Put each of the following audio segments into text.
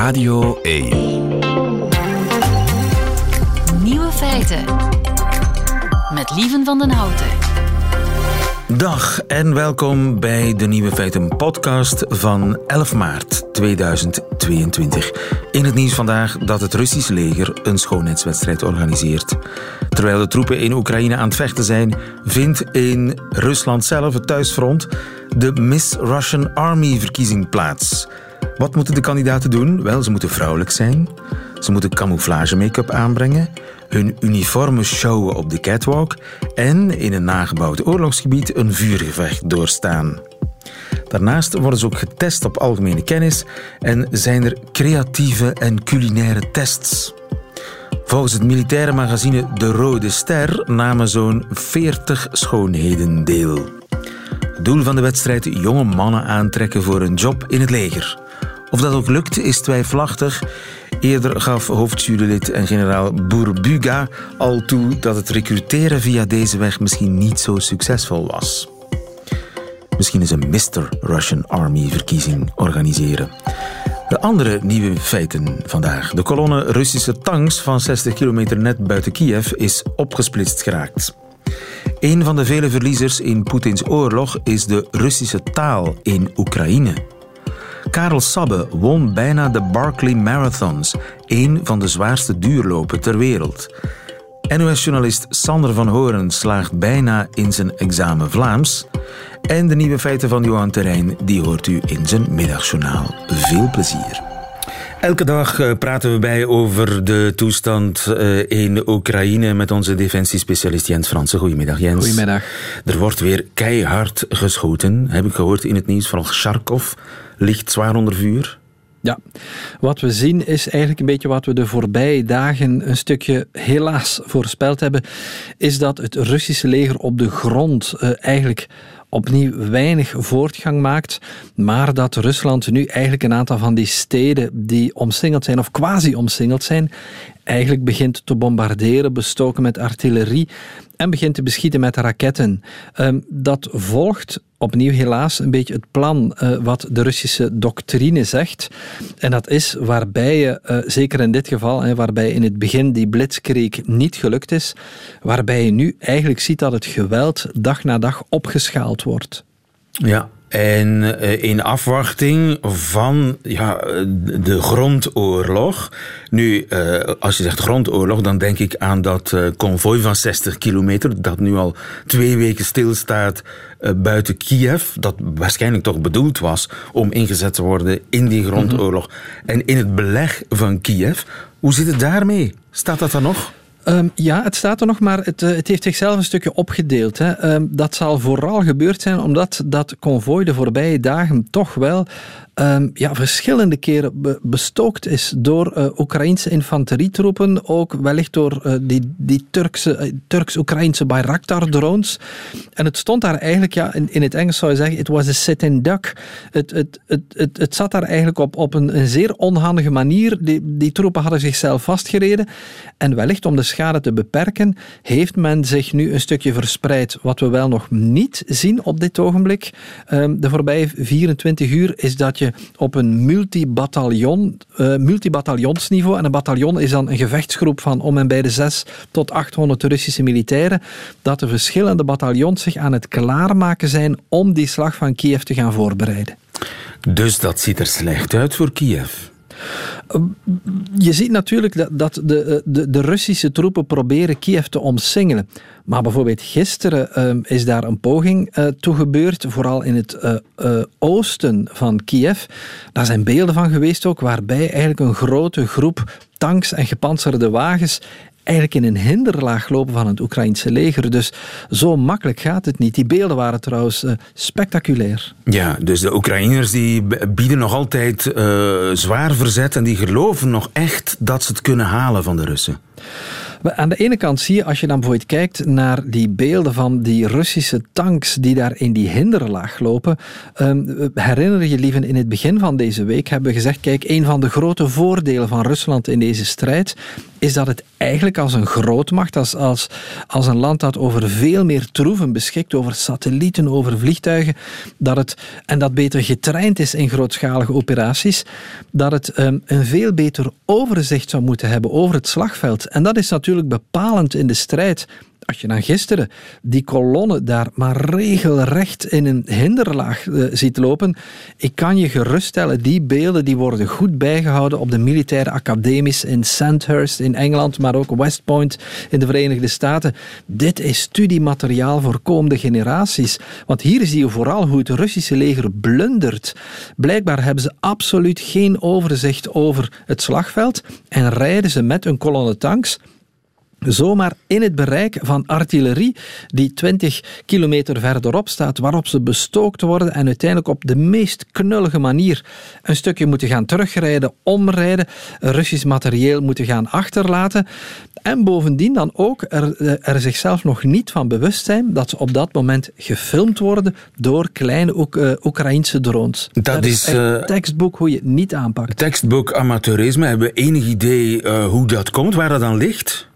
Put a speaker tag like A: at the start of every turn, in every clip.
A: Radio 1.
B: Nieuwe feiten. Met Lieven van den Houten.
C: Dag en welkom bij de Nieuwe Feiten podcast van 11 maart 2022. In het nieuws vandaag dat het Russische leger een schoonheidswedstrijd organiseert. Terwijl de troepen in Oekraïne aan het vechten zijn, vindt in Rusland zelf, het thuisfront, de Miss Russian Army verkiezing plaats. Wat moeten de kandidaten doen? Wel, ze moeten vrouwelijk zijn. Ze moeten camouflage make-up aanbrengen, hun uniformen showen op de catwalk en in een nagebouwd oorlogsgebied een vuurgevecht doorstaan. Daarnaast worden ze ook getest op algemene kennis en zijn er creatieve en culinaire tests. Volgens het militaire magazine De Rode Ster namen zo'n 40 schoonheden deel. Het doel van de wedstrijd jonge mannen aantrekken voor een job in het leger. Of dat ook lukt is twijfelachtig. Eerder gaf hoofdjurylid en generaal Bourbuga al toe dat het recruteren via deze weg misschien niet zo succesvol was. Misschien is een Mr. Russian Army verkiezing organiseren. De andere nieuwe feiten vandaag. De kolonne Russische tanks van 60 kilometer net buiten Kiev is opgesplitst geraakt. Een van de vele verliezers in Poetins oorlog is de Russische taal in Oekraïne. Karel Sabbe won bijna de Barkley Marathons, een van de zwaarste duurlopen ter wereld. NOS-journalist Sander van Horen slaagt bijna in zijn examen Vlaams. En de nieuwe feiten van Johan Terrein, die hoort u in zijn middagjournaal. Veel plezier. Elke dag eh, praten we bij over de toestand eh, in Oekraïne met onze defensiespecialist Jens Fransen. Goedemiddag Jens.
D: Goedemiddag.
C: Er wordt weer keihard geschoten, heb ik gehoord in het nieuws. Vooral Kharkov ligt zwaar onder vuur.
D: Ja, wat we zien is eigenlijk een beetje wat we de voorbije dagen een stukje helaas voorspeld hebben, is dat het Russische leger op de grond uh, eigenlijk opnieuw weinig voortgang maakt, maar dat Rusland nu eigenlijk een aantal van die steden die omsingeld zijn of quasi omsingeld zijn, eigenlijk begint te bombarderen, bestoken met artillerie en begint te beschieten met raketten. Um, dat volgt opnieuw helaas een beetje het plan uh, wat de Russische doctrine zegt. En dat is waarbij je, uh, zeker in dit geval, hè, waarbij in het begin die blitzkrieg niet gelukt is, waarbij je nu eigenlijk ziet dat het geweld dag na dag opgeschaald wordt.
C: Ja, en eh, in afwachting van ja, de grondoorlog. Nu, uh, als je zegt grondoorlog, dan denk ik aan dat uh, konvooi van 60 kilometer, dat nu al twee weken stilstaat buiten Kiev. Dat waarschijnlijk toch bedoeld was om ingezet te worden in die grondoorlog. Mm -hmm. En in het beleg van Kiev. Hoe zit het daarmee? Staat dat er nog?
D: Um, ja, het staat er nog, maar het, uh, het heeft zichzelf een stukje opgedeeld. Hè. Um, dat zal vooral gebeurd zijn omdat dat konvooi de voorbije dagen toch wel um, ja, verschillende keren be bestookt is door uh, Oekraïnse infanterietroepen, ook wellicht door uh, die, die Turkse, Turks-Oekraïnse Bayraktar-drones. En het stond daar eigenlijk, ja, in, in het Engels zou je zeggen, it was a sit-in duck. Het, het, het, het, het zat daar eigenlijk op, op een, een zeer onhandige manier. Die, die troepen hadden zichzelf vastgereden. En wellicht om de schade te beperken, heeft men zich nu een stukje verspreid. Wat we wel nog niet zien op dit ogenblik, um, de voorbije 24 uur, is dat je op een multibataljon, multibataljonsniveau. En een bataljon is dan een gevechtsgroep van om en bij de 6 tot 800 Russische militairen. Dat de verschillende bataljons zich aan het klaarmaken zijn om die slag van Kiev te gaan voorbereiden.
C: Dus dat ziet er slecht uit voor Kiev.
D: Je ziet natuurlijk dat, dat de, de, de, Russische troepen proberen Kiev te omsingelen. Maar bijvoorbeeld gisteren uh, is daar een poging toe gebeurd, vooral in het oosten van Kiev. Daar zijn beelden van geweest ook, waarbij eigenlijk een grote groep tanks en gepantserde wagens eigenlijk in een hinderlaag lopen van het Oekraïnse leger. Dus zo makkelijk gaat het niet. Die beelden waren trouwens uh, spectaculair.
C: Ja, dus de Oekraïners die bieden nog altijd uh, zwaar verzet en die geloven nog echt dat ze het kunnen halen van de Russen.
D: Aan de ene kant zie je, als je dan bijvoorbeeld kijkt naar die beelden van die Russische tanks die daar in die hinderlaag lopen. Um, herinner je liever in het begin van deze week hebben we gezegd, kijk, een van de grote voordelen van Rusland in deze strijd is dat het eigenlijk als een grootmacht, als, als, als een land dat over veel meer troeven beschikt, over satellieten, over vliegtuigen, dat het, en dat beter getraind is in grootschalige operaties, dat het um, een veel beter overzicht zou moeten hebben over het slagveld. En dat is natuurlijk bepalend in de strijd als je dan gisteren die kolonne daar maar regelrecht in een hinderlaag uh, ziet lopen, ik kan je geruststellen, die beelden die worden goed bijgehouden op de militaire academies in Sandhurst in Engeland, maar ook West Point in de Verenigde Staten. Dit is studiemateriaal voor komende generaties. Want hier zie je vooral hoe het Russische leger blundert. Blijkbaar hebben ze absoluut geen overzicht over het slagveld en rijden ze met een kolonne tanks zomaar in het bereik van artillerie die 20 kilometer verderop staat, waarop ze bestookt worden en uiteindelijk op de meest knullige manier een stukje moeten gaan terugrijden, omrijden, Russisch materieel moeten gaan achterlaten en bovendien dan ook er, er zichzelf nog niet van bewust zijn dat ze op dat moment gefilmd worden door kleine Oek uh, Oekraïnse drones.
C: Dat, dat is
D: een uh, tekstboek hoe je het niet aanpakt.
C: Tekstboek amateurisme. Hebben we enig idee uh, hoe dat komt, waar dat dan ligt?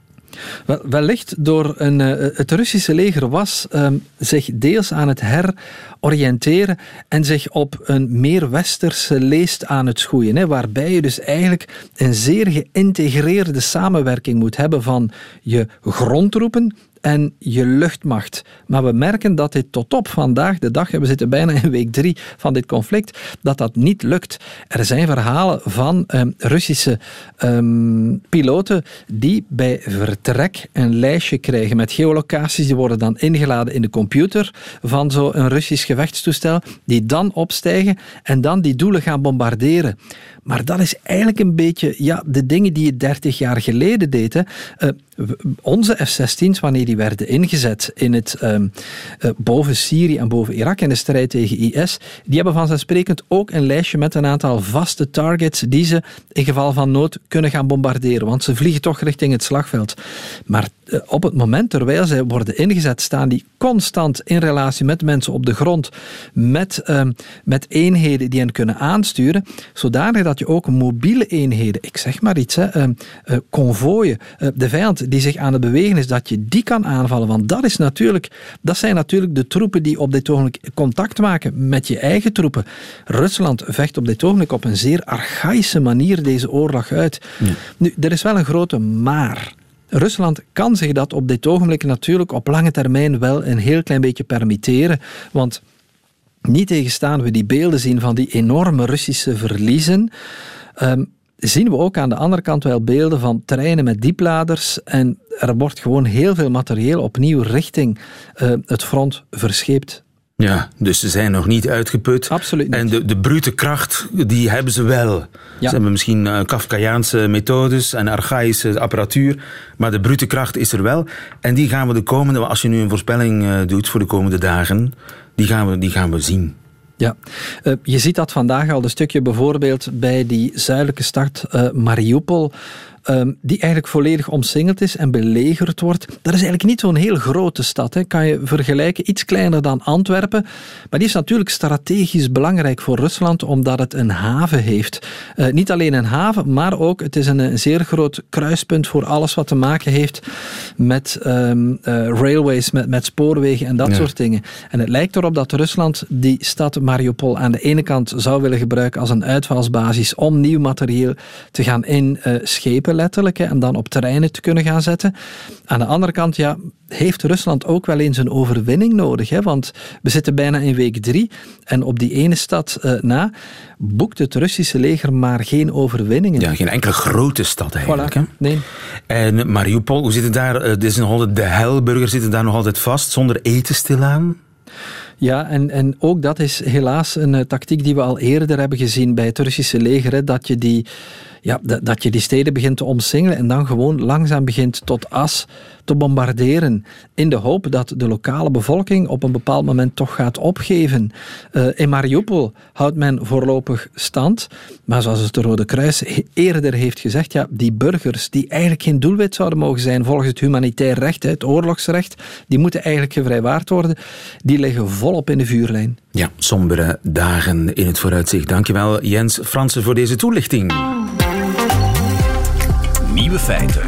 D: Wel, wellicht door een, uh, het Russische leger was um, zich deels aan het heroriënteren en zich op een meer westerse leest aan het schoeien. Hè, waarbij je dus eigenlijk een zeer geïntegreerde samenwerking moet hebben van je grondtroepen en je luchtmacht. Maar we merken dat dit tot op vandaag de dag, we zitten bijna in week drie van dit conflict, dat dat niet lukt. Er zijn verhalen van um, Russische um, piloten die bij vertrek een lijstje krijgen met geolocaties, die worden dan ingeladen in de computer van zo'n Russisch gevechtstoestel, die dan opstijgen en dan die doelen gaan bombarderen. Maar dat is eigenlijk een beetje ja, de dingen die je 30 jaar geleden deed. Hè. Uh, onze F-16's, wanneer die werden ingezet in het, um, uh, boven Syrië en boven Irak in de strijd tegen IS, die hebben vanzelfsprekend ook een lijstje met een aantal vaste targets die ze in geval van nood kunnen gaan bombarderen. Want ze vliegen toch richting het slagveld. Maar uh, op het moment terwijl zij worden ingezet, staan die constant in relatie met mensen op de grond, met, um, met eenheden die hen kunnen aansturen, zodanig dat je ook mobiele eenheden, ik zeg maar iets, hè, uh, uh, konvooien, de vijand die zich aan het bewegen is, dat je die kan aanvallen. Want dat, is natuurlijk, dat zijn natuurlijk de troepen die op dit ogenblik contact maken met je eigen troepen. Rusland vecht op dit ogenblik op een zeer archaïsche manier deze oorlog uit. Ja. Nu, er is wel een grote maar. Rusland kan zich dat op dit ogenblik natuurlijk op lange termijn wel een heel klein beetje permitteren. Want niet tegenstaan we die beelden zien van die enorme Russische verliezen. Um, zien we ook aan de andere kant wel beelden van treinen met diepladers. En er wordt gewoon heel veel materieel opnieuw richting uh, het front verscheept.
C: Ja, dus ze zijn nog niet uitgeput.
D: Absoluut niet.
C: En de, de brute kracht, die hebben ze wel. Ja. Ze hebben misschien uh, Kafkaiaanse methodes en archaïsche apparatuur, maar de brute kracht is er wel. En die gaan we de komende, als je nu een voorspelling uh, doet voor de komende dagen, die gaan we, die gaan we zien.
D: Ja, uh, je ziet dat vandaag al een stukje bijvoorbeeld bij die zuidelijke stad uh, Mariupol. Um, die eigenlijk volledig omsingeld is en belegerd wordt. Dat is eigenlijk niet zo'n heel grote stad. Hè. Kan je vergelijken, iets kleiner dan Antwerpen. Maar die is natuurlijk strategisch belangrijk voor Rusland, omdat het een haven heeft. Uh, niet alleen een haven, maar ook het is een, een, zeer groot kruispunt voor alles wat te maken heeft met um, uh, railways, met, met spoorwegen en dat ja. soort dingen. En het lijkt erop dat Rusland die stad Mariupol aan de ene kant zou willen gebruiken als een uitvalsbasis om nieuw materieel te gaan inschepen letterlijk, hè, en dan op terreinen te kunnen gaan zetten. Aan de andere kant, ja, heeft Rusland ook wel eens een overwinning nodig. Hè? Want we zitten bijna in week drie en op die ene stad uh, na boekt het Russische leger maar geen overwinningen.
C: Ja, geen enkele grote stad eigenlijk.
D: Voilà. Hè? Nee.
C: En Mariupol, hoe zit het daar? Uh, is nog altijd, de helburgers zitten daar nog altijd vast, zonder eten stilaan?
D: Ja, en, en ook dat is helaas een uh, tactiek die we al eerder hebben gezien bij het Russische leger. Hè, dat je die ja, dat je die steden begint te omsingelen en dan gewoon langzaam begint tot as te bombarderen. In de hoop dat de lokale bevolking op een bepaald moment toch gaat opgeven. Uh, in Mariupol houdt men voorlopig stand. Maar zoals het Rode Kruis eerder heeft gezegd, ja, die burgers die eigenlijk geen doelwit zouden mogen zijn volgens het humanitair recht, het oorlogsrecht, die moeten eigenlijk gevrijwaard worden. Die liggen volop in de vuurlijn.
C: Ja, sombere dagen in het vooruitzicht. Dankjewel Jens Fransen voor deze toelichting.
B: Nieuwe feiten.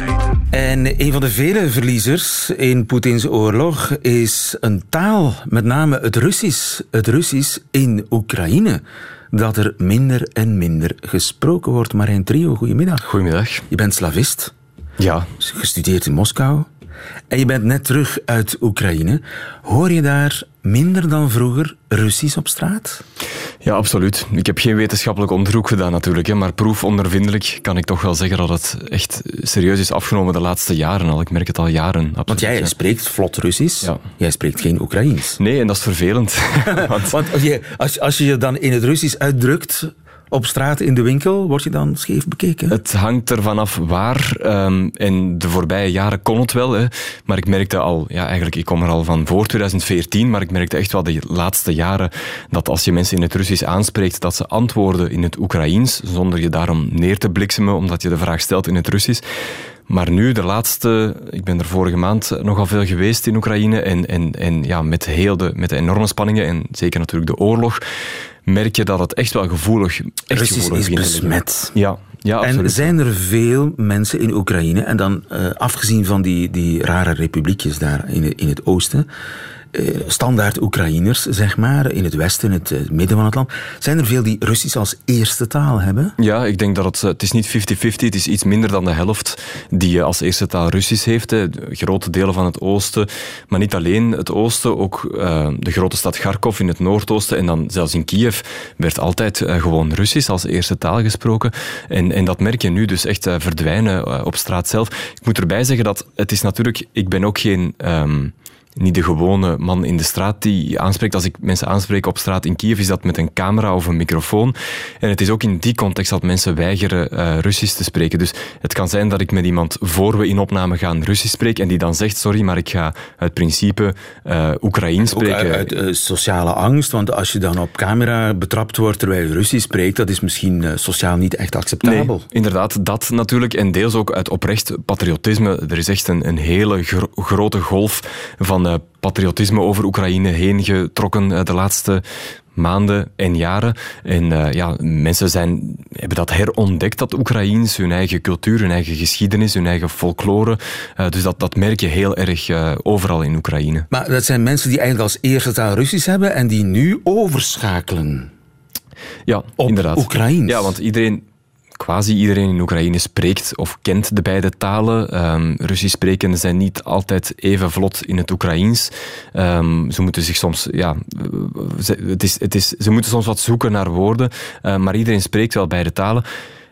C: En een van de vele verliezers in Poetins oorlog is een taal, met name het Russisch. Het Russisch in Oekraïne. Dat er minder en minder gesproken wordt. Marijn Trio, goedemiddag.
A: Goedemiddag.
C: Je bent slavist.
A: Ja.
C: Gestudeerd in Moskou. En je bent net terug uit Oekraïne. Hoor je daar minder dan vroeger Russisch op straat?
A: Ja, absoluut. Ik heb geen wetenschappelijk onderzoek gedaan natuurlijk, maar proefondervindelijk kan ik toch wel zeggen dat het echt serieus is afgenomen de laatste jaren al. Ik merk het al jaren. Absoluut,
C: Want jij
A: ja.
C: spreekt vlot Russisch.
A: Ja.
C: Jij spreekt geen Oekraïens.
A: Nee, en dat is vervelend. Want
C: Want als je, als, als je je dan in het Russisch uitdrukt op straat in de winkel, word je dan scheef bekeken.
A: Het hangt ervan af waar. Um, in de voorbije jaren kon het wel. Hè. Maar ik merkte al, ja, eigenlijk, ik kom er al van voor 2014, maar ik merkte echt wel de laatste jaren dat als je mensen in het Russisch aanspreekt, dat ze antwoorden in het Oekraïens, zonder je daarom neer te bliksemen, omdat je de vraag stelt in het Russisch. Maar nu, de laatste, ik ben er vorige maand nogal veel geweest in Oekraïne en, en, en ja, met, heel de, met de enorme spanningen en zeker natuurlijk de oorlog, merk je dat het echt wel gevoelig, echt
C: Russisch
A: gevoelig
C: is besmet.
A: Ja, ja
C: En
A: absoluut.
C: zijn er veel mensen in Oekraïne, en dan eh, afgezien van die, die rare republiekjes daar in, in het oosten, eh, standaard Oekraïners, zeg maar, in het westen, het eh, midden van het land, zijn er veel die Russisch als eerste taal hebben?
A: Ja, ik denk dat het, eh, het is niet 50-50, het is iets minder dan de helft die als eerste taal Russisch heeft. Grote delen van het oosten, maar niet alleen het oosten, ook de grote stad Kharkov in het noordoosten en dan zelfs in Kiev werd altijd gewoon Russisch als eerste taal gesproken. En, en dat merk je nu dus echt verdwijnen op straat zelf. Ik moet erbij zeggen dat het is natuurlijk, ik ben ook geen... ehm, niet de gewone man in de straat die aanspreekt. Als ik mensen aanspreek op straat in Kiev, is dat met een camera of een microfoon. En het is ook in die context dat mensen weigeren eh, Russisch te spreken. Dus het kan zijn dat ik met iemand voor we in opname gaan Russisch spreek en die dan zegt, sorry, maar ik ga uit principe eh Oekraïens
C: Ook
A: spreken.
C: uit, uit, eh, sociale angst, want als je dan op camera betrapt wordt terwijl je Russisch spreekt, dat is misschien sociaal niet echt acceptabel.
A: Nee, inderdaad, dat natuurlijk. En deels ook uit oprecht patriotisme. Er is echt een, een hele gro- grote golf van eh, patriotisme over Oekraïne heen getrokken eh, de laatste maanden en jaren. En eh, ja, mensen zijn, hebben dat herontdekt, dat Oekraïens, hun eigen cultuur, hun eigen geschiedenis, hun eigen folklore. Dus dat, dat merk je heel erg overal in Oekraïne.
C: Maar dat zijn mensen die eigenlijk als eerste taal Russisch hebben en die nu overschakelen.
A: Ja,
C: Op
A: inderdaad.
C: Oekraïens.
A: Ja, want iedereen, quasi iedereen in Oekraïne spreekt of kent de beide talen. Ehm Russisch sprekenden zijn niet altijd even vlot in het Oekraïens. Ehm, ze moeten zich soms, ja, het is, het is, ze moeten soms wat zoeken naar woorden, eh, maar iedereen spreekt wel beide talen.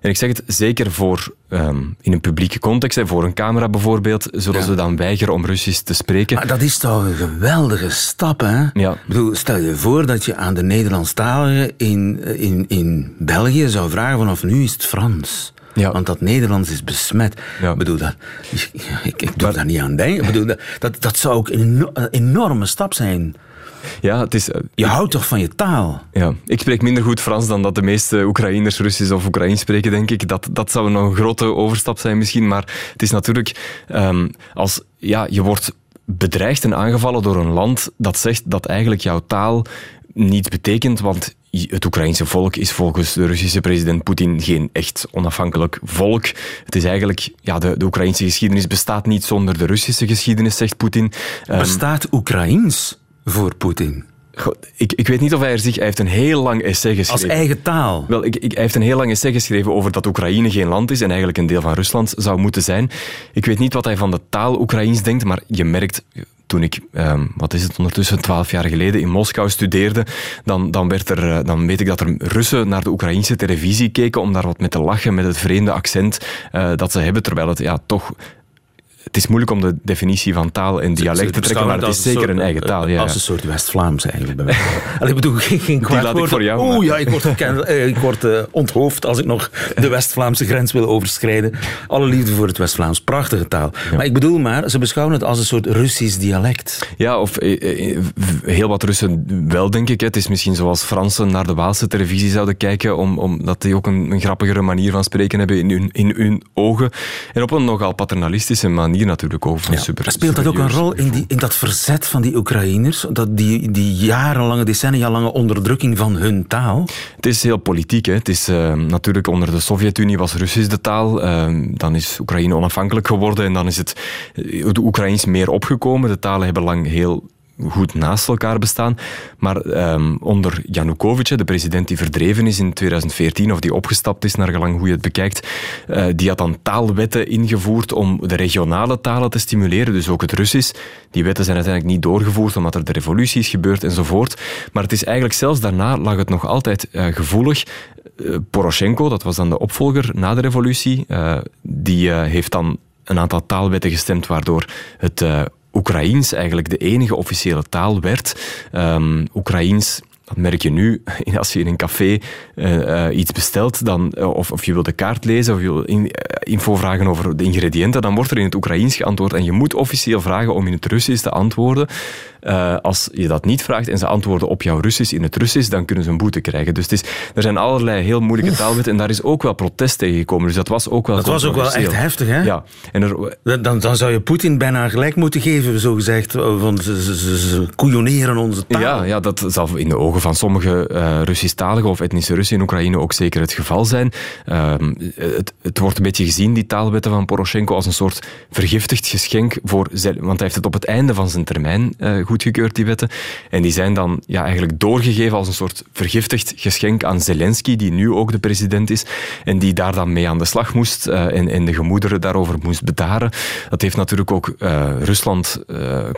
A: En ik zeg het zeker voor ehm, in een publieke context, hè, voor een camera bijvoorbeeld, zullen
C: Ja.
A: ze dan weigeren om Russisch te spreken.
C: Maar dat is toch een geweldige stap, hè?
A: Ja.
C: Ik bedoel, stel je voor dat je aan de Nederlandstaligen in, in, in België zou vragen vanaf nu is het Frans.
A: Ja.
C: Want dat Nederlands is besmet.
A: Ja.
C: Ik bedoel, dat, ik, ik doe daar niet aan denken. Ik bedoel, dat, dat, dat zou ook een enorme stap zijn.
A: Ja, het is, eh,
C: Je houdt toch van je taal?
A: Ja, ik spreek minder goed Frans dan dat de meeste Oekraïners Russisch of Oekraïens spreken, denk ik. Dat, dat zou nog een grote overstap zijn misschien. Maar het is natuurlijk, ehm, als ja, je wordt bedreigd en aangevallen door een land dat zegt dat eigenlijk jouw taal niets betekent, want het Oekraïnse volk is volgens de Russische president Poetin geen echt onafhankelijk volk. Het is eigenlijk, ja, de, de Oekraïnse geschiedenis bestaat niet zonder de Russische geschiedenis, zegt Poetin. Ehm,
C: Bestaat Oekraïens voor Poetin?
A: goh, ik, ik weet niet of hij er zich... Hij heeft een heel lang essay
C: Als
A: geschreven.
C: eigen taal?
A: Wel, ik, ik, hij heeft een heel lang essay geschreven over dat Oekraïne geen land is en eigenlijk een deel van Rusland zou moeten zijn. Ik weet niet wat hij van de taal Oekraïens denkt, maar je merkt, toen ik, ehm, wat is het ondertussen, twaalf jaar geleden in Moskou studeerde, dan, dan, werd er, eh, dan weet ik dat er Russen naar de Oekraïnse televisie keken om daar wat mee te lachen met het vreemde accent eh, dat ze hebben, terwijl het ja, toch... Het is moeilijk om de definitie van taal en dialect te trekken, maar het is zeker een eigen taal. Ja,
C: Als een soort West-Vlaams eigenlijk. Bij mij. Ik bedoel, geen, geen kwaad
A: laat ik
C: woord.
A: voor jou,
C: Oeh, ja, ik word, eh, ik word eh, onthoofd als ik nog de West-Vlaamse grens wil overschrijden. Alle liefde voor het West-Vlaams. Prachtige taal. Maar ik bedoel maar, ze beschouwen het als een soort Russisch dialect.
A: Ja, of eh, eh, heel wat Russen wel, denk ik. Het is misschien zoals Fransen naar de Waalse televisie zouden kijken, om, omdat die ook een, een grappigere manier van spreken hebben in hun, in hun ogen. En op een nogal paternalistische manier manier natuurlijk over.
C: Ja.
A: Super,
C: Speelt dat ook een rol in, die, in dat verzet van die Oekraïners? Dat die, die jarenlange, decennia lange onderdrukking van hun taal?
A: Het is heel politiek. Hè. Het is uh, natuurlijk onder de Sovjet-Unie was Russisch de taal. Uh, dan is Oekraïne onafhankelijk geworden en dan is het de Oekraïens meer opgekomen. De talen hebben lang heel goed naast elkaar bestaan. Maar um, onder Janukovic, de president die verdreven is in 2014, of die opgestapt is, naar gelang hoe je het bekijkt, uh, die had dan taalwetten ingevoerd om de regionale talen te stimuleren, dus ook het Russisch. Die wetten zijn uiteindelijk niet doorgevoerd, omdat er de revolutie is gebeurd enzovoort. Maar het is eigenlijk zelfs daarna lag het nog altijd uh, gevoelig. Uh, Poroshenko, dat was dan de opvolger na de revolutie, die heeft dan een aantal taalwetten gestemd, waardoor het Oekraïens eigenlijk de enige officiële taal werd. Um, Oekraïens dat merk je nu, als je in een café uh, uh, iets bestelt, dan, uh, of, of je wil de kaart lezen of je wil in, info vragen over de ingrediënten, dan wordt er in het Oekraïens geantwoord en je moet officieel vragen om in het Russisch te antwoorden. als je dat niet vraagt en ze antwoorden op jouw Russisch in het Russisch, dan kunnen ze een boete krijgen. Dus het is, er zijn allerlei heel moeilijke taalwetten en daar is ook wel protest tegen gekomen. Dus dat was ook wel
C: Dat was ook wel echt heftig, hè?
A: Ja.
C: En er, dan, dan zou je Poetin bijna gelijk moeten geven, zo gezegd, van ze, ze, ze, ze koeioneren onze taal.
A: Ja, ja, dat zal in de ogen van sommige uh, Russisch-taligen of etnische Russen in Oekraïne ook zeker het geval zijn. Uh, het, het, wordt een beetje gezien, die taalwetten van Poroshenko, als een soort vergiftigd geschenk voor... Want hij heeft het op het einde van zijn termijn uh, goedgekeurd, die wetten. En die zijn dan ja, eigenlijk doorgegeven als een soort vergiftigd geschenk aan Zelensky, die nu ook de president is, en die daar dan mee aan de slag moest en, en de gemoederen daarover moest bedaren. Dat heeft natuurlijk ook Rusland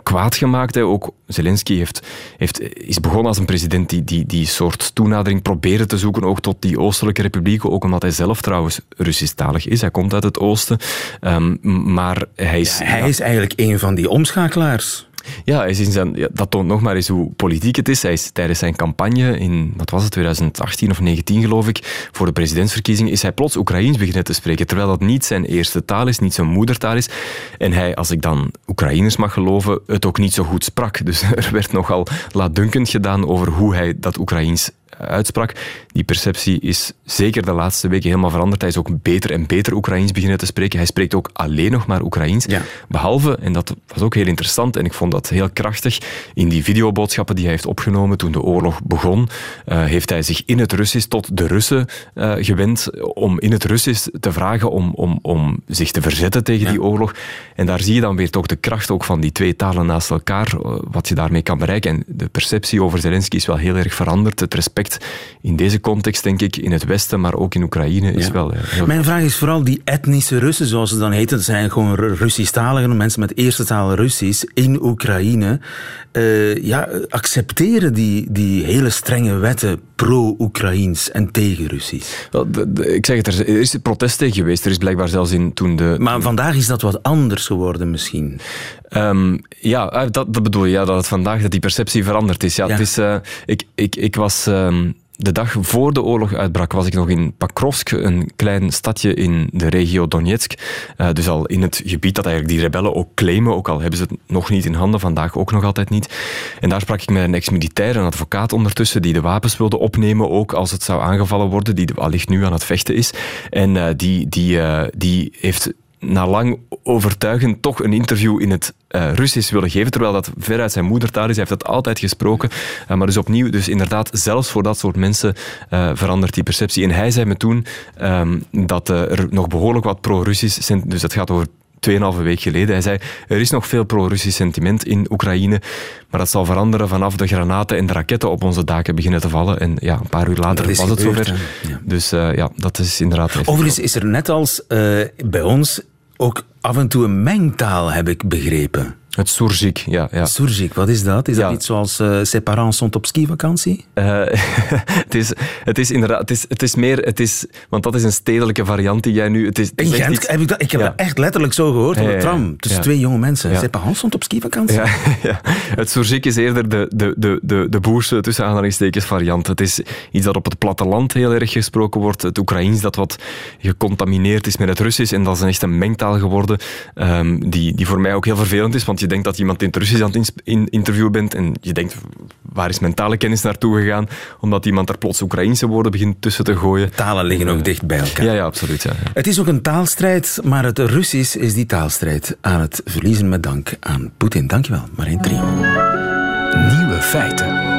A: kwaad gemaakt. Hè. Ook Zelensky heeft, heeft, is begonnen als een president die, die, die soort toenadering probeerde te zoeken, ook tot die oostelijke republieken, ook omdat hij zelf trouwens Russisch-talig is. Hij komt uit het oosten. Um, maar hij is...
C: Hij is eigenlijk een van die omschakelaars.
A: Ja, dat toont nog maar eens hoe politiek het is. Hij is tijdens zijn campagne in, wat was het, 2018 of 19 geloof ik, voor de presidentsverkiezingen, is hij plots Oekraïens beginnen te spreken, terwijl dat niet zijn eerste taal is, niet zijn moedertaal is. En hij, als ik dan Oekraïners mag geloven, het ook niet zo goed sprak. Dus er werd nogal laatdunkend gedaan over hoe hij dat Oekraïens uitsprak. Die perceptie is zeker de laatste weken helemaal veranderd. Hij is ook beter en beter Oekraïens beginnen te spreken. Hij spreekt ook alleen nog maar Oekraïens.
C: Ja.
A: Behalve, en dat was ook heel interessant en ik vond dat heel krachtig, in die videoboodschappen die hij heeft opgenomen toen de oorlog begon, uh, heeft hij zich in het Russisch tot de Russen uh, gewend om in het Russisch te vragen om, om, om zich te verzetten tegen
C: Ja.
A: die oorlog. En daar zie je dan weer toch de kracht ook van die twee talen naast elkaar, uh, wat je daarmee kan bereiken. En de perceptie over Zelensky is wel heel erg veranderd. Het respect in deze context, denk ik, in het Westen, maar ook in Oekraïne, is
C: Ja.
A: wel heel
C: Mijn vraag is vooral die etnische Russen, zoals ze dan heten. Dat zijn gewoon Ru- Russisch-taligen, mensen met eerste taal Russisch in Oekraïne. Eh, ja, accepteren die, die hele strenge wetten pro-Oekraïens en tegen Russisch.
A: Wel, de- de- ik zeg het, er is protest tegen geweest. Er is blijkbaar zelfs in toen de.
C: Maar vandaag is dat wat anders geworden misschien.
A: Ehm, ja, eh, dat, dat bedoel je. Ja, dat het vandaag dat die perceptie veranderd is. Ja,
C: Ja.
A: Het is eh, ik, ik, ik was. ehm, de dag voor de oorlog uitbrak was ik nog in Pakrovsk, een klein stadje in de regio Donetsk. Eh, dus al in het gebied dat eigenlijk die rebellen ook claimen, ook al hebben ze het nog niet in handen, vandaag ook nog altijd niet. En daar sprak ik met een ex-militair, een advocaat ondertussen, die de wapens wilde opnemen, ook als het zou aangevallen worden, die allicht nu aan het vechten is. En die, die, die heeft na lang overtuigend toch een interview in het eh, Russisch willen geven, terwijl dat veruit zijn moedertaal is. Hij heeft dat altijd gesproken. Eh, maar dus opnieuw, dus inderdaad, zelfs voor dat soort mensen eh, verandert die perceptie. En hij zei me toen ehm, dat er nog behoorlijk wat pro-Russisch... sent- Dus dat gaat over 2,5 week geleden. Hij zei, er is nog veel pro-Russisch sentiment in Oekraïne, maar dat zal veranderen vanaf de granaten en de raketten op onze daken beginnen te vallen. En ja, een paar uur later was het zover.
C: Ja.
A: Dus ja, dat is inderdaad...
C: Overigens is er net als bij ons ook af en toe een mengtaal, heb ik begrepen.
A: Het Surjik, ja. ja.
C: Surjik, wat is dat? Is
A: Ja.
C: dat iets zoals eh ses parents sont op skivakantie?
A: Eh, het, is, het is inderdaad, het is, het is meer, het is, want dat is een stedelijke variant die jij nu. Het is, het is
C: Gent
A: iets-
C: heb ik dat. Ik heb
A: Ja.
C: dat echt letterlijk zo gehoord op
A: Ja,
C: de tram. Tussen twee jonge mensen. Ses parents sont op skivakantie?
A: Ja, ja. Het Surjik is eerder de, de, de, de, de boerse tussen aanhalingstekens variant. Het is iets dat op het platteland heel erg gesproken wordt. Het Oekraïens dat wat gecontamineerd is met het Russisch. En dat is een echt een mengtaal geworden. ehm, die, die voor mij ook heel vervelend is. Want je denkt dat je iemand in het Russisch aan het interviewen bent en je denkt, waar is mijn talenkennis naartoe gegaan? Omdat iemand er plots Oekraïnse woorden begint tussen te gooien.
C: Talen liggen ook dicht bij elkaar.
A: Ja, ja absoluut. Ja,
C: Het is ook een taalstrijd, maar het Russisch is die taalstrijd aan het verliezen met dank aan Poetin. Dankjewel, Marijn Trio.
E: Nieuwe feiten.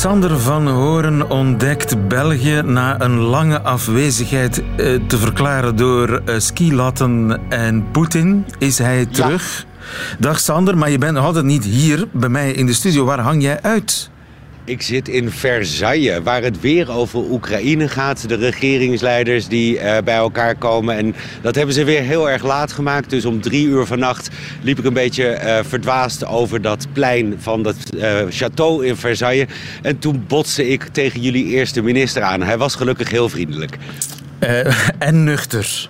C: Sander van Horen ontdekt België na een lange afwezigheid eh, te verklaren door uh, skilatten en Poetin. Is hij terug? Dag Sander, maar je bent altijd niet hier bij mij in de studio. Waar hang jij uit?
F: Ik zit in Versailles, waar het weer over Oekraïne gaat. De regeringsleiders die uh, bij elkaar komen. En dat hebben ze weer heel erg laat gemaakt. Dus om drie uur vannacht liep ik een beetje uh, verdwaasd over dat plein van dat uh, château in Versailles. En toen botste ik tegen jullie eerste minister aan. Hij was gelukkig heel vriendelijk.
C: en nuchter.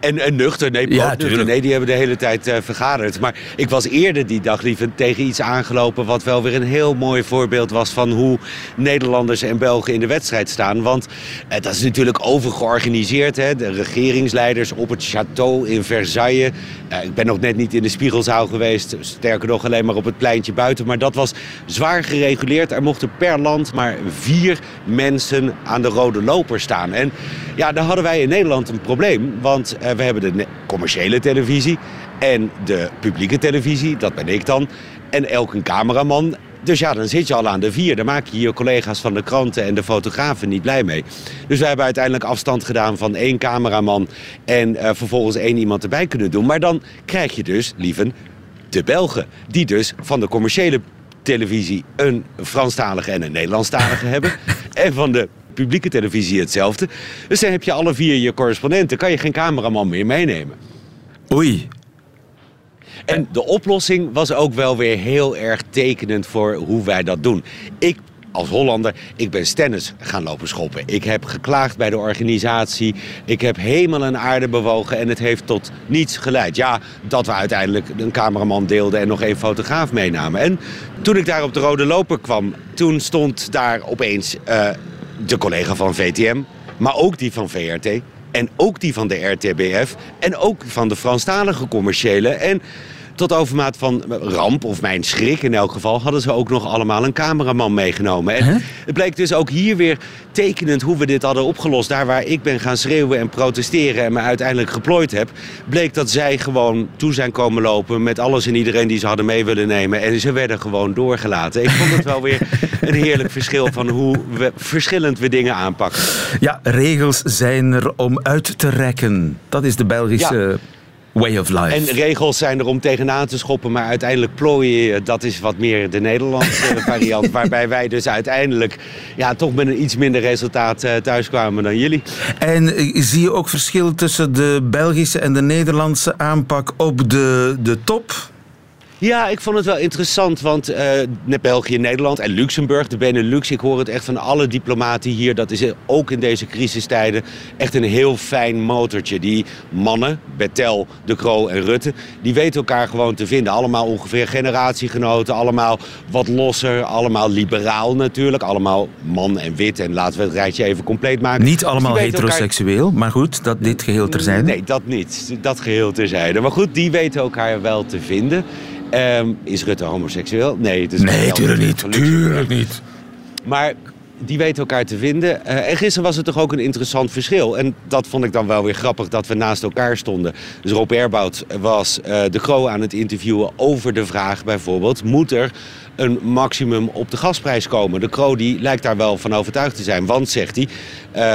F: En, en nuchter, nee, ja, nuchter. nee, die hebben de hele tijd uh, vergaderd. Maar ik was eerder die dag liever tegen iets aangelopen... wat wel weer een heel mooi voorbeeld was van hoe Nederlanders en Belgen in de wedstrijd staan. Want uh, dat is natuurlijk overgeorganiseerd. Hè? De regeringsleiders op het château in Versailles. Uh, ik ben nog net niet in de spiegelzaal geweest. Sterker nog, alleen maar op het pleintje buiten. Maar dat was zwaar gereguleerd. Er mochten per land maar vier mensen aan de rode loper staan. En ja, daar hadden wij in Nederland een probleem. Want uh, we hebben de commerciële televisie en de publieke televisie, dat ben ik dan. En elke cameraman. Dus ja, dan zit je al aan de vier. Dan maak je je collega's van de kranten en de fotografen niet blij mee. Dus wij hebben uiteindelijk afstand gedaan van één cameraman... en uh, vervolgens één iemand erbij kunnen doen. Maar dan krijg je dus, lieven, de Belgen. Die dus van de commerciële televisie een Franstalige en een Nederlandstalige hebben. En van de publieke televisie hetzelfde. Dus dan heb je alle vier je correspondenten. Kan je geen cameraman meer meenemen.
C: Oei.
F: En de oplossing was ook wel weer heel erg tekenend voor hoe wij dat doen. Ik als Hollander, ik ben stennis gaan lopen schoppen. Ik heb geklaagd bij de organisatie. Ik heb hemel en aarde bewogen en het heeft tot niets geleid. Ja, dat we uiteindelijk een cameraman deelden en nog één fotograaf meenamen. En toen ik daar op de rode loper kwam, toen stond daar opeens uh, de collega van VTM, maar ook die van VRT. En ook die van de RTBF. En ook van de Franstalige commerciële. En tot overmaat van ramp, of mijn schrik in elk geval, hadden ze ook nog allemaal een cameraman meegenomen. En het bleek dus ook hier weer tekenend hoe we dit hadden opgelost. Daar waar ik ben gaan schreeuwen en protesteren en me uiteindelijk geplooid heb, bleek dat zij gewoon toe zijn komen lopen met alles en iedereen die ze hadden mee willen nemen. En ze werden gewoon doorgelaten. Ik vond het wel weer een heerlijk verschil van hoe we verschillend we dingen aanpakken.
C: Ja, regels zijn er om uit te rekken. Dat is de Belgische way of life.
F: En regels zijn er om tegenaan te schoppen, maar uiteindelijk plooien dat is wat meer de Nederlandse variant. Waarbij wij dus uiteindelijk ja, toch met een iets minder resultaat uh, thuiskwamen dan jullie.
C: En eh, zie je ook verschil tussen de Belgische en de Nederlandse aanpak op de, de top?
F: Ja, ik vond het wel interessant, want uh, België, Nederland en Luxemburg, de Benelux, ik hoor het echt van alle diplomaten hier, dat is ook in deze crisistijden echt een heel fijn motortje. Die mannen, Bettel, De Croo en Rutte, die weten elkaar gewoon te vinden. Allemaal ongeveer generatiegenoten, allemaal wat losser, allemaal liberaal natuurlijk, allemaal man en wit. En laten we het rijtje even compleet maken.
C: Niet dus allemaal heteroseksueel, maar goed, dat dit geheel terzijde.
F: Nee, dat niet. Dat geheel terzijde. Maar goed, die weten elkaar wel te vinden. Um, is Rutte homoseksueel? Nee, het is
C: nee tuurlijk niet. Tuurlijk niet.
F: Maar die weten elkaar te vinden. Uh, en gisteren was het toch ook een interessant verschil. En dat vond ik dan wel weer grappig dat we naast elkaar stonden. Dus Rob Erbout was uh, de Gro aan het interviewen over de vraag bijvoorbeeld... moet er een maximum op de gasprijs komen. De Kro die lijkt daar wel van overtuigd te zijn. Want, zegt hij,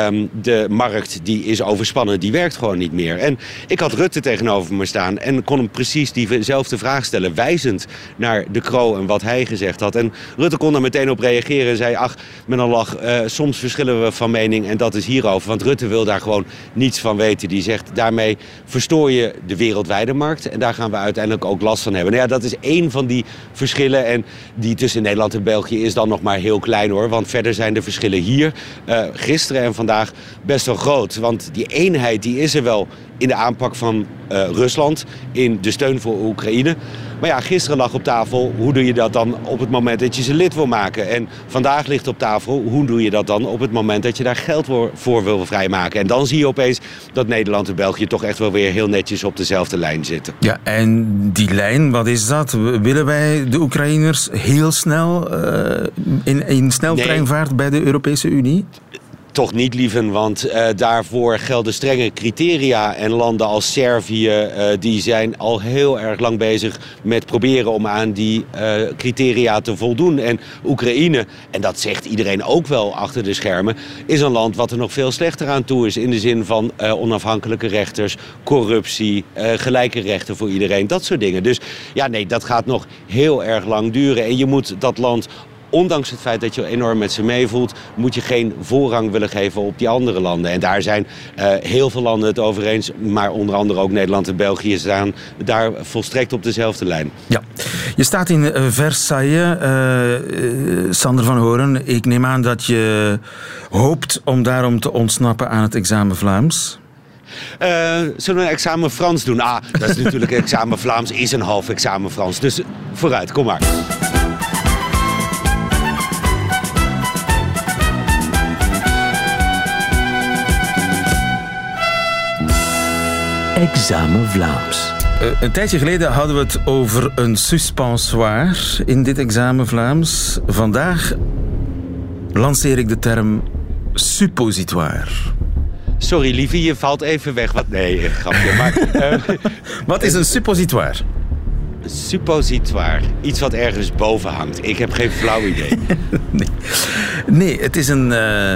F: um, de markt die is overspannen, die werkt gewoon niet meer. En ik had Rutte tegenover me staan en kon hem precies diezelfde vraag stellen. Wijzend naar de Kro en wat hij gezegd had. En Rutte kon daar meteen op reageren en zei... ach, met een lach, uh, soms verschillen we van mening en dat is hierover. Want Rutte wil daar gewoon niets van weten. Die zegt, daarmee verstoor je de wereldwijde markt. En daar gaan we uiteindelijk ook last van hebben. Nou ja, dat is één van die verschillen. En die tussen Nederland en België is dan nog maar heel klein hoor. Want verder zijn de verschillen hier uh, gisteren en vandaag best wel groot. Want die eenheid die is er wel in de aanpak van uh, Rusland, in de steun voor Oekraïne. Maar ja, gisteren lag op tafel, hoe doe je dat dan op het moment dat je ze lid wil maken? En vandaag ligt op tafel, hoe doe je dat dan op het moment dat je daar geld voor wil vrijmaken? En dan zie je opeens dat Nederland en België toch echt wel weer heel netjes op dezelfde lijn zitten.
C: Ja, en die lijn, wat is dat? Willen wij de Oekraïners heel snel uh, in, in sneltreinvaart bij de Europese Unie?
F: Toch niet lieven, want uh, daarvoor gelden strenge criteria. En landen als Servië, uh, die zijn al heel erg lang bezig met proberen om aan die uh, criteria te voldoen. En Oekraïne, en dat zegt iedereen ook wel achter de schermen, is een land wat er nog veel slechter aan toe is. In de zin van onafhankelijke rechters, corruptie, gelijke rechten voor iedereen, dat soort dingen. Dus ja, nee, dat gaat nog heel erg lang duren. En je moet dat land ondanks het feit dat je enorm met ze meevoelt, moet je geen voorrang willen geven op die andere landen. En daar zijn uh, heel veel landen het over eens, maar onder andere ook Nederland en België staan daar volstrekt op dezelfde lijn.
C: Ja, je staat in uh, Versailles, uh, Sander van Horen. Ik neem aan dat je hoopt om daarom te ontsnappen aan het examen Vlaams.
F: Uh, zullen we een examen Frans doen? Ah, dat is natuurlijk examen Vlaams, is een half examen Frans. Dus vooruit, kom maar.
C: Examen Vlaams. Uh, een tijdje geleden hadden we het over een suspensoir in dit examen Vlaams. Vandaag lanceer ik de term suppositoire.
F: Sorry, lieve, je valt even weg. Wat, nee, grapje. Maar, uh,
C: Wat is een suppositoire?
F: Suppositoire. Iets wat ergens boven hangt. Ik heb geen flauw idee.
C: nee. nee, het is een... Uh,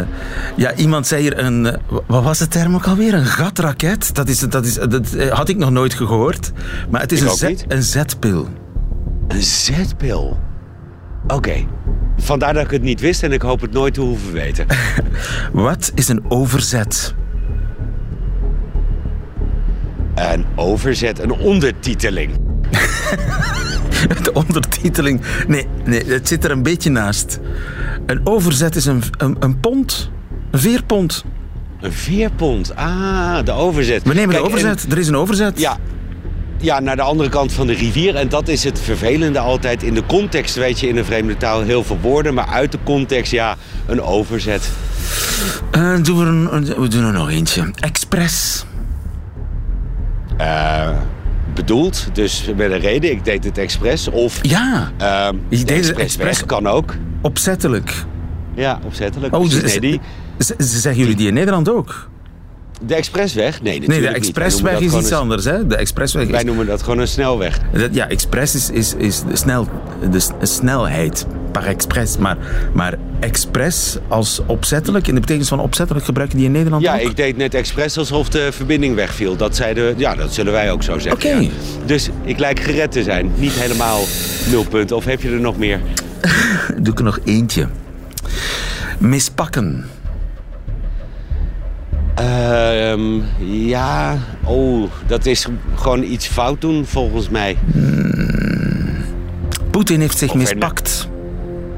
C: ja, iemand zei hier een... Uh, wat was de term ook alweer? Een gatraket? Dat, is, dat, is, dat uh, had ik nog nooit gehoord. Maar het is een, een zetpil.
F: Een zetpil? Oké. Okay. Vandaar dat ik het niet wist en ik hoop het nooit te hoeven weten.
C: wat is een overzet?
F: Een overzet, een ondertiteling.
C: de ondertiteling. Nee, nee, het zit er een beetje naast. Een overzet is een, een, een pond. Een veerpond.
F: Een veerpond. Ah, de overzet.
C: We nemen de overzet. Er is een overzet.
F: Ja, ja, naar de andere kant van de rivier. En dat is het vervelende altijd. In de context weet je in een vreemde taal heel veel woorden. Maar uit de context, ja, een overzet.
C: Uh, doen we, een, we doen er nog eentje. Express.
F: Uh, bedoeld. Dus met een reden. Ik deed het expres. Of
C: ja,
F: uh, je deed het expres kan ook.
C: Opzettelijk.
F: Ja, opzettelijk. Oh, dus, nee, die...
C: Zeggen jullie die in Nederland ook?
F: De expressweg? Nee,
C: nee de expressweg is iets anders. Hè? De expressweg
F: Wij noemen dat gewoon een snelweg.
C: Ja, express is, is, is de, snel, de snelheid par express. Maar, maar express als opzettelijk, in de betekenis van opzettelijk gebruiken die in Nederland
F: ja,
C: ook?
F: ik deed net expres alsof de verbinding wegviel. Dat, zeiden, ja, dat zullen wij ook zo zeggen.
C: Oké.
F: Dus ik lijk gered te zijn. Niet helemaal nul punten. Of heb je er nog meer?
C: Doe ik er nog eentje. Mispakken.
F: Uh, ja, oh, dat is gewoon iets fout doen volgens mij.
C: Hmm. Poetin heeft zich mispakt.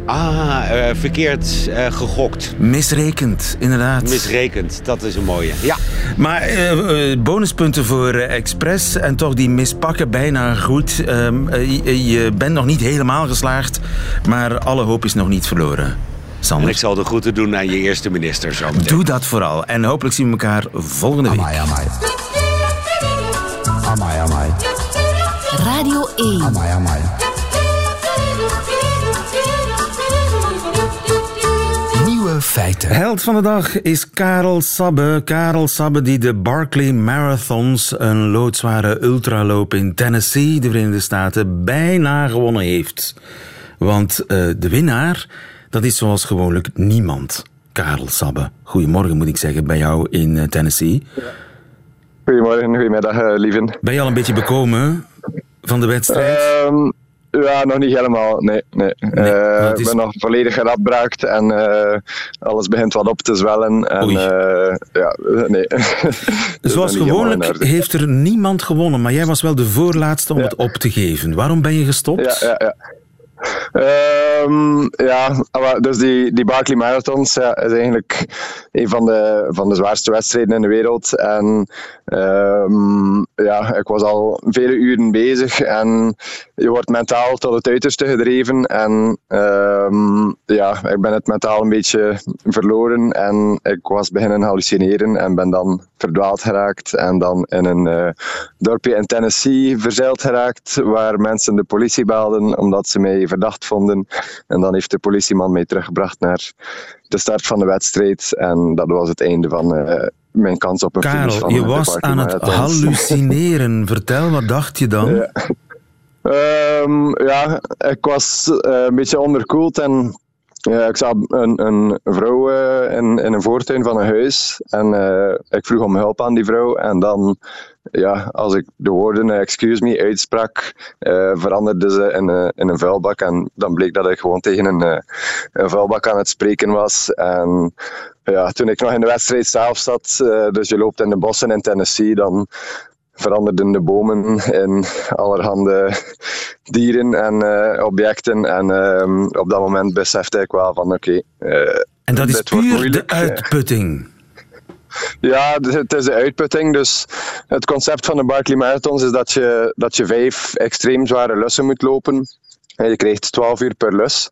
F: Ah, uh, verkeerd uh, gegokt.
C: Misrekend, inderdaad.
F: Misrekend, dat is een mooie. Ja.
C: Maar uh, bonuspunten voor Express en toch die mispakken bijna goed. Ehm, je bent nog niet helemaal geslaagd, maar alle hoop is nog niet verloren.
F: Sander. En ik zal de groeten doen aan je eerste minister zo meteen.
C: Doe dat vooral. En hopelijk zien we elkaar volgende week. Amai, amai.
B: Amai, amai. Radio 1. Amai, amai.
C: Nieuwe feiten. Held van de dag is Karel Sabbe. Karel Sabbe die de Barkley Marathons, een loodzware ultraloop in Tennessee, de Verenigde Staten, bijna gewonnen heeft. Want uh, de winnaar dat is zoals gewoonlijk niemand. Karel Sabbe, goedemorgen moet ik zeggen bij jou in eh, Tennessee.
G: Goedemorgen, goedemiddag, uh, lieven.
C: Ben je al een beetje bekomen van de wedstrijd?
G: Um, ja, nog niet helemaal. Nee, nee. nee uh, Ik ben nog volledig geradbraakt en uh, alles begint wat op te zwellen. En, uh, ja, nee.
C: Zoals gewoonlijk heeft er niemand gewonnen, maar jij was wel de voorlaatste om het op te geven. Waarom ben je gestopt?
G: Ja, ja, ja. Um, ja, dus die, die Barkley Marathons is eigenlijk een van de, van de zwaarste wedstrijden in de wereld. En um, ja, ik was al vele uren bezig en je wordt mentaal tot het uiterste gedreven. En um, ja, ik ben het mentaal een beetje verloren en ik was beginnen hallucineren en ben dan verdwaald geraakt. En dan in een uh, dorpje in Tennessee verzeild geraakt, waar mensen de politie baalden omdat ze mij verdacht vonden. En dan heeft de politieman mij teruggebracht naar de start van de wedstrijd. En dat was het einde van uh, mijn kans op een
C: Karel, van je was aan het hallucineren. Vertel, wat dacht je dan?
G: Ja, um, ja ik was uh, een beetje onderkoeld en ja, ik zag een, een vrouw uh, in, in een voortuin van een huis en uh, ik vroeg om hulp aan die vrouw. En dan, ja, als ik de woorden uh, excuse me uitsprak, veranderde ze in, in een vuilbak. En dan bleek dat ik gewoon tegen een, een vuilbak aan het spreken was. En ja, toen ik nog in de wedstrijd zelf zat, dus je loopt in de bossen in Tennessee, dan veranderden de bomen in allerhande dieren en uh, objecten. En uh, op dat moment besefte ik wel van oké. Okay, uh,
C: en dat is puur de uitputting.
G: Ja, het is de uitputting. Dus het concept van de Barkley Marathons is dat je, dat je vijf extreem zware lussen moet lopen. Je krijgt 12 uur per lus.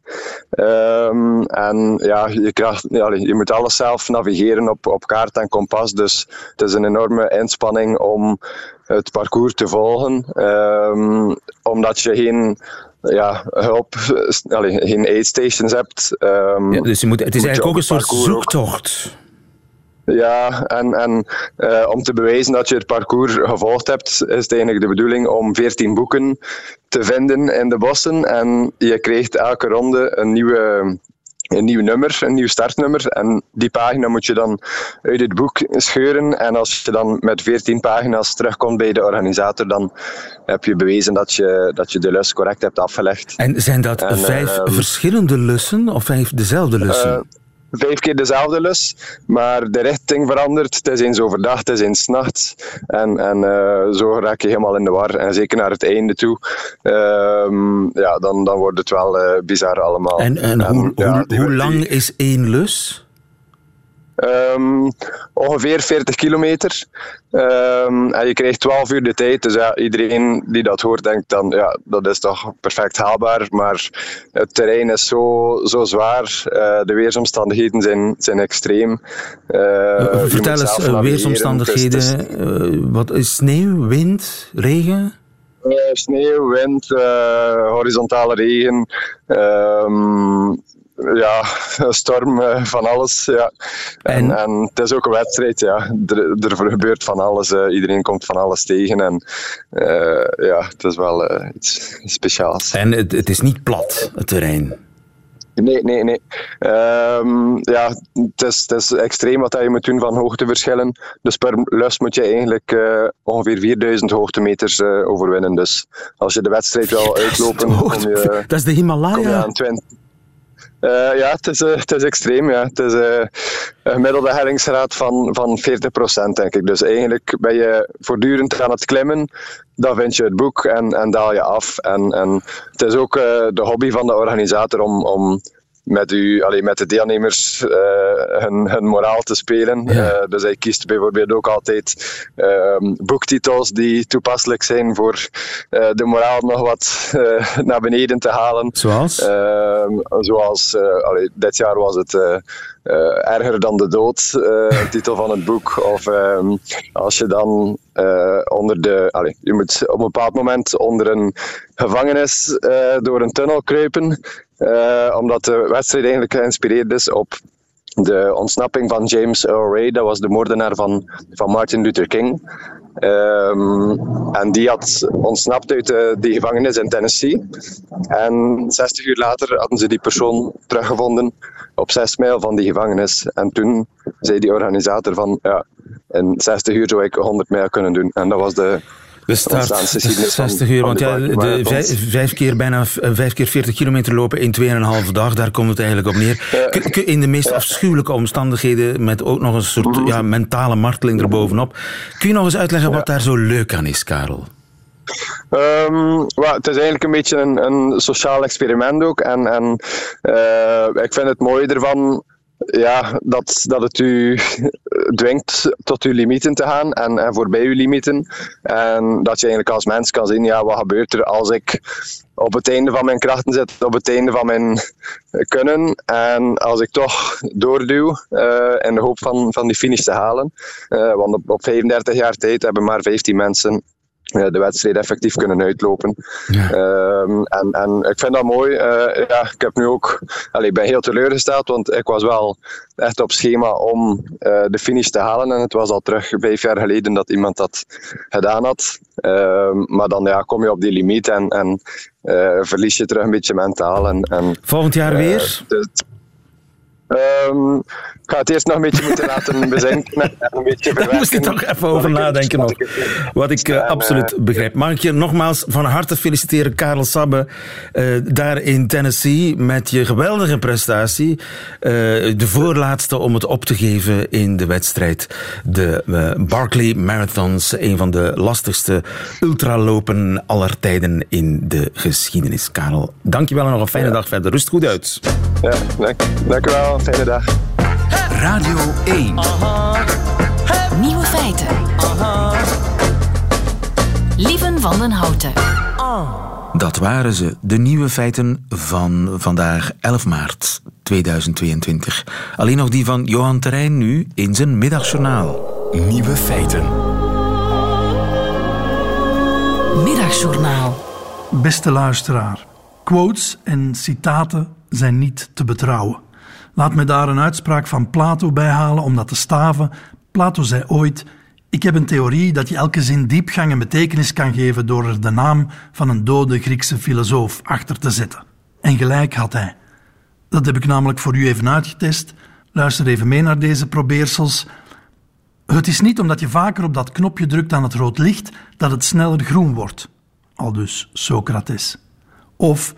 G: Um, en ja, je, krijgt, ja, je moet alles zelf navigeren op, op kaart en kompas. Dus het is een enorme inspanning om het parcours te volgen. Um, omdat je geen ja, hulp, allee, geen aid stations hebt. Um,
C: ja, dus je moet, het is eigenlijk ook een soort zoektocht. Ook.
G: Ja, en, en uh, om te bewijzen dat je het parcours gevolgd hebt, is het eigenlijk de bedoeling om 14 boeken te vinden in de bossen. En je krijgt elke ronde een nieuwe een nieuw nummer, een nieuw startnummer. En die pagina moet je dan uit het boek scheuren. En als je dan met 14 pagina's terugkomt bij de organisator, dan heb je bewezen dat je, dat je de lus correct hebt afgelegd.
C: En zijn dat en, vijf uh, verschillende lussen of vijf dezelfde lussen? Uh,
G: vijf keer dezelfde lus, maar de richting verandert. Het is eens overdag, het is eens nachts. En, en uh, zo raak je helemaal in de war. En zeker naar het einde toe, uh, ja, dan, dan wordt het wel uh, bizar allemaal.
C: En, en, en hoe, ja, hoe, hoe lang is één lus?
G: Um, ongeveer 40 kilometer. Um, en je krijgt 12 uur de tijd. Dus ja, iedereen die dat hoort denkt dan, ja, dat is toch perfect haalbaar. Maar het terrein is zo, zo zwaar. Uh, de weersomstandigheden zijn, zijn extreem.
C: Uh, Vertel eens, weersomstandigheden. Dus, dus, wat is sneeuw, wind, regen?
G: sneeuw, wind, horizontale regen. Um, ja, een storm, uh, van alles. Ja. En, en, het is ook een wedstrijd, ja. Er, er gebeurt van alles. Uh, iedereen komt van alles tegen. En uh, ja, het is wel iets speciaals.
C: En het, het is niet plat, het terrein?
G: Nee, nee, nee. Um, ja, het is, het is extreem wat je moet doen van hoogteverschillen. Dus per lus moet je eigenlijk uh, ongeveer 4000 hoogtemeters uh, overwinnen. Dus als je de wedstrijd wil uitlopen, kom je,
C: dat is de Himalaya.
G: Kom je aan 20. Uh, ja, het is, uh, het is extreem. Ja. Het is uh, een gemiddelde hellingsgraad van, van 40%, denk ik. Dus eigenlijk ben je voortdurend aan het klimmen. Dan vind je het boek en, en daal je af. En, en het is ook de hobby van de organisator om, om met, u, allee, met de deelnemers uh, hun, hun moraal te spelen. Ja. Uh, dus hij kiest bijvoorbeeld ook altijd uh, boektitels die toepasselijk zijn voor eh, de moraal nog wat naar beneden te halen.
C: Zoals?
G: Ehm, zoals, allee, dit jaar was het Erger dan de dood, titel van het boek. Of uh, als je dan onder de. Allez, je moet op een bepaald moment onder een gevangenis door een tunnel kruipen. Omdat de wedstrijd eigenlijk geïnspireerd is op de ontsnapping van James Earl Ray. Dat was de moordenaar van, van Martin Luther King. Um, en die had ontsnapt uit de, die gevangenis in Tennessee. En 60 uur later hadden ze die persoon teruggevonden op 6 mijl van die gevangenis. En toen zei die organisator van, ja, in 60 uur zou ik 100 mijl kunnen doen. En dat was de,
C: de start, 60 uur, want ja, de vijf, vijf, keer bijna vijf keer 40 kilometer lopen in 2,5 dag, daar komt het eigenlijk op neer. In de meest afschuwelijke omstandigheden, met ook nog een soort ja, mentale marteling erbovenop. Kun je nog eens uitleggen wat daar zo leuk aan is, Karel?
G: Um, het is eigenlijk een beetje een, een sociaal experiment ook. En, en ik vind het mooie ervan ja, dat, dat het u dwingt tot uw limieten te gaan en, voorbij uw limieten. En dat je eigenlijk als mens kan zien, ja, wat gebeurt er als ik op het einde van mijn krachten zit, op het einde van mijn kunnen. En als ik toch doorduw uh, in de hoop van, van die finish te halen. Uh, want op 35 jaar tijd hebben maar 15 mensen de wedstrijd effectief kunnen uitlopen. Ja. Um, en, en ik vind dat mooi. Uh, ja, ik heb nu ook, allee, ik ben heel teleurgesteld, want ik was wel echt op schema om uh, de finish te halen. En het was al terug vijf jaar geleden dat iemand dat gedaan had. Uh, maar dan ja, kom je op die limiet en, en uh, verlies je terug een beetje mentaal. En, en,
C: Volgend jaar weer?
G: Um, ik ga het eerst nog een beetje moeten laten bezinken. Een beetje
C: Daar moest ik toch even over nadenken nog. Wat ik uh, absoluut uh, begrijp. Mag ik je nogmaals van harte feliciteren, Karel Sabbe, uh, daar in Tennessee met je geweldige prestatie. de voorlaatste om het op te geven in de wedstrijd. De Barkley Marathons, een van de lastigste ultralopen aller tijden in de geschiedenis. Karel, dankjewel en nog een fijne ja. dag verder. Rust goed uit.
G: Ja, dank, dank u wel. Fijne dag.
E: Radio 1.
B: Nieuwe feiten. Lieven van den Houten.
C: Dat waren ze, de nieuwe feiten van vandaag 11 maart 2022. Alleen nog die van Johan Terrein nu in zijn middagjournaal.
E: Nieuwe feiten.
B: Middagjournaal.
H: Beste luisteraar, quotes en citaten zijn niet te betrouwen. Laat me daar een uitspraak van Plato bij halen om dat te staven. Plato zei ooit: Ik heb een theorie dat je elke zin diepgang en betekenis kan geven door er de naam van een dode Griekse filosoof achter te zetten. En gelijk had hij. Dat heb ik namelijk voor u even uitgetest. Luister even mee naar deze probeersels. Het is niet omdat je vaker op dat knopje drukt aan het rood licht dat het sneller groen wordt. Al dus Socrates. Of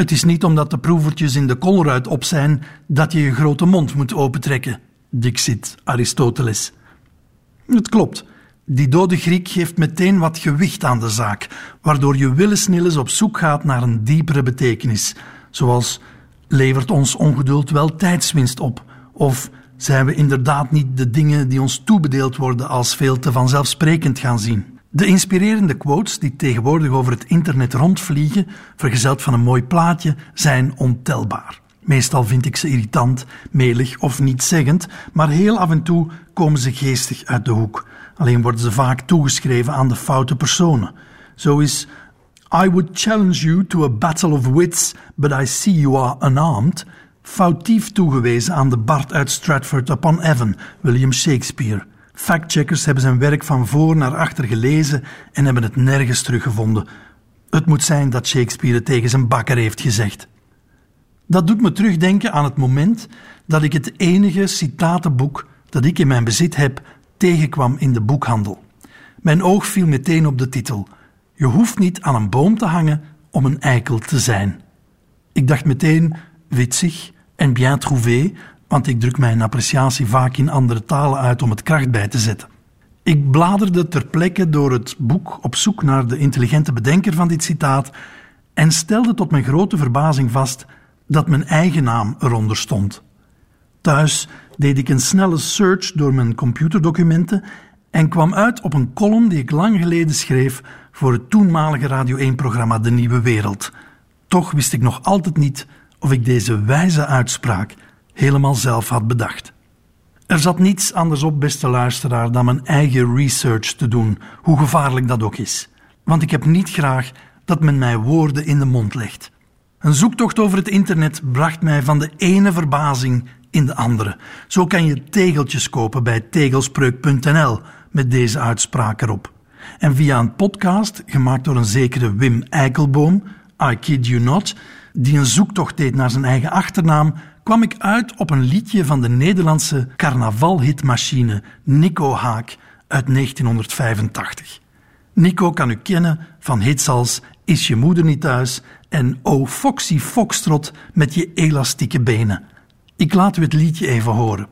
H: het is niet omdat de proevertjes in de koolruit op zijn dat je je grote mond moet opentrekken. Dixit Aristoteles. Het klopt. Die dode Griek geeft meteen wat gewicht aan de zaak, waardoor je willensnilles op zoek gaat naar een diepere betekenis. Zoals levert ons ongeduld wel tijdswinst op? Of zijn we inderdaad niet de dingen die ons toebedeeld worden als veel te vanzelfsprekend gaan zien? De inspirerende quotes die tegenwoordig over het internet rondvliegen, vergezeld van een mooi plaatje, zijn ontelbaar. Meestal vind ik ze irritant, melig of nietszeggend, maar heel af en toe komen ze geestig uit de hoek. Alleen worden ze vaak toegeschreven aan de foute personen. Zo is I would challenge you to a battle of wits, but I see you are unarmed. Foutief toegewezen aan de Bart uit Stratford upon Avon, William Shakespeare. Factcheckers hebben zijn werk van voor naar achter gelezen en hebben het nergens teruggevonden. Het moet zijn dat Shakespeare het tegen zijn bakker heeft gezegd. Dat doet me terugdenken aan het moment dat ik het enige citatenboek dat ik in mijn bezit heb tegenkwam in de boekhandel. Mijn oog viel meteen op de titel: Je hoeft niet aan een boom te hangen om een eikel te zijn. Ik dacht meteen witzig en bien trouvé, want ik druk mijn appreciatie vaak in andere talen uit om het kracht bij te zetten. Ik bladerde ter plekke door het boek op zoek naar de intelligente bedenker van dit citaat en stelde tot mijn grote verbazing vast dat mijn eigen naam eronder stond. Thuis deed ik een snelle search door mijn computerdocumenten en kwam uit op een column die ik lang geleden schreef voor het toenmalige Radio 1-programma De Nieuwe Wereld. Toch wist ik nog altijd niet of ik deze wijze uitspraak helemaal zelf had bedacht. Er zat niets anders op, beste luisteraar, dan mijn eigen research te doen, hoe gevaarlijk dat ook is. Want ik heb niet graag dat men mij woorden in de mond legt. Een zoektocht over het internet bracht mij van de ene verbazing in de andere. Zo kan je tegeltjes kopen bij tegelspreuk.nl met deze uitspraak erop. En via een podcast, gemaakt door een zekere Wim Eikelboom, I kid you not, die een zoektocht deed naar zijn eigen achternaam, kwam ik uit op een liedje van de Nederlandse carnavalhitmachine Nico Haak uit 1985. Nico kan u kennen van hits als Is je moeder niet thuis en Oh Foxy Foxtrot met je elastieke benen. Ik laat u het liedje even horen.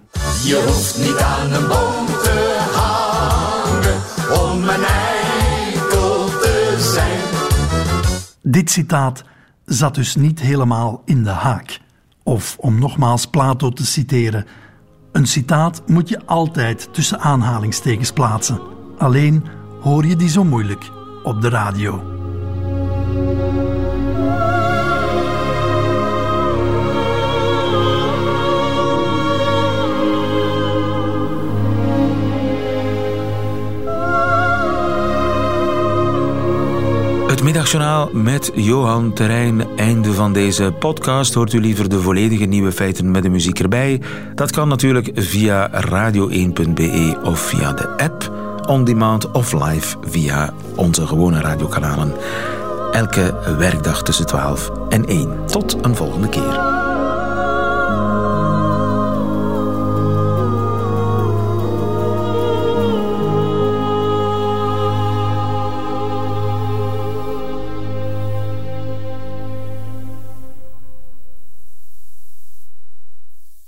I: Je hoeft niet aan een boom te hangen om een eikel te zijn.
H: Dit citaat zat dus niet helemaal in de haak. Of om nogmaals Plato te citeren: een citaat moet je altijd tussen aanhalingstekens plaatsen. Alleen hoor je die zo moeilijk op de radio.
C: Middagjournaal met Johan Terrein. Einde van deze podcast. Hoort u liever de volledige nieuwe feiten met de muziek erbij? Dat kan natuurlijk via radio1.be of via de app, on demand of live via onze gewone radiokanalen. Elke werkdag tussen 12 en 1. Tot een volgende keer.